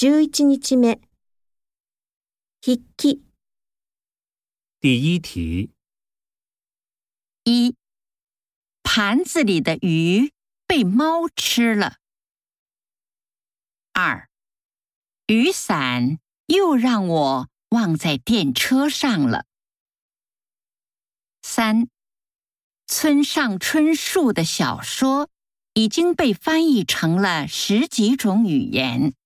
十一日目，引き。第一题：一盘子里的鱼被猫吃了。二雨伞又让我忘在电车上了。三村上春树的小说已经被翻译成了十几种语言。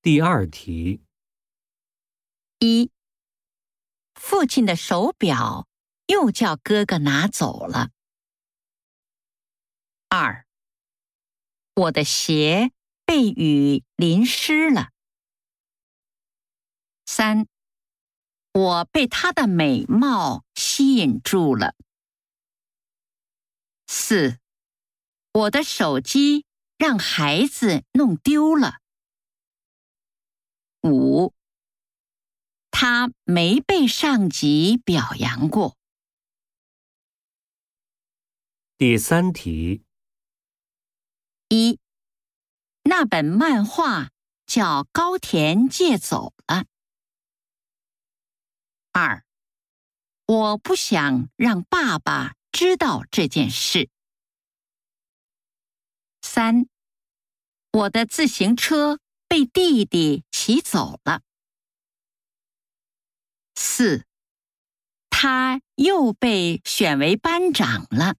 第二题：一，父亲的手表又叫哥哥拿走了。二，我的鞋被雨淋湿了。三，我被她的美貌吸引住了。四，我的手机让孩子弄丢了。五，他没被上级表扬过。第三题：一、那本漫画叫高田借走了。二、我不想让爸爸知道这件事。三、我的自行车被弟弟。提走了。四，他又被选为班长了。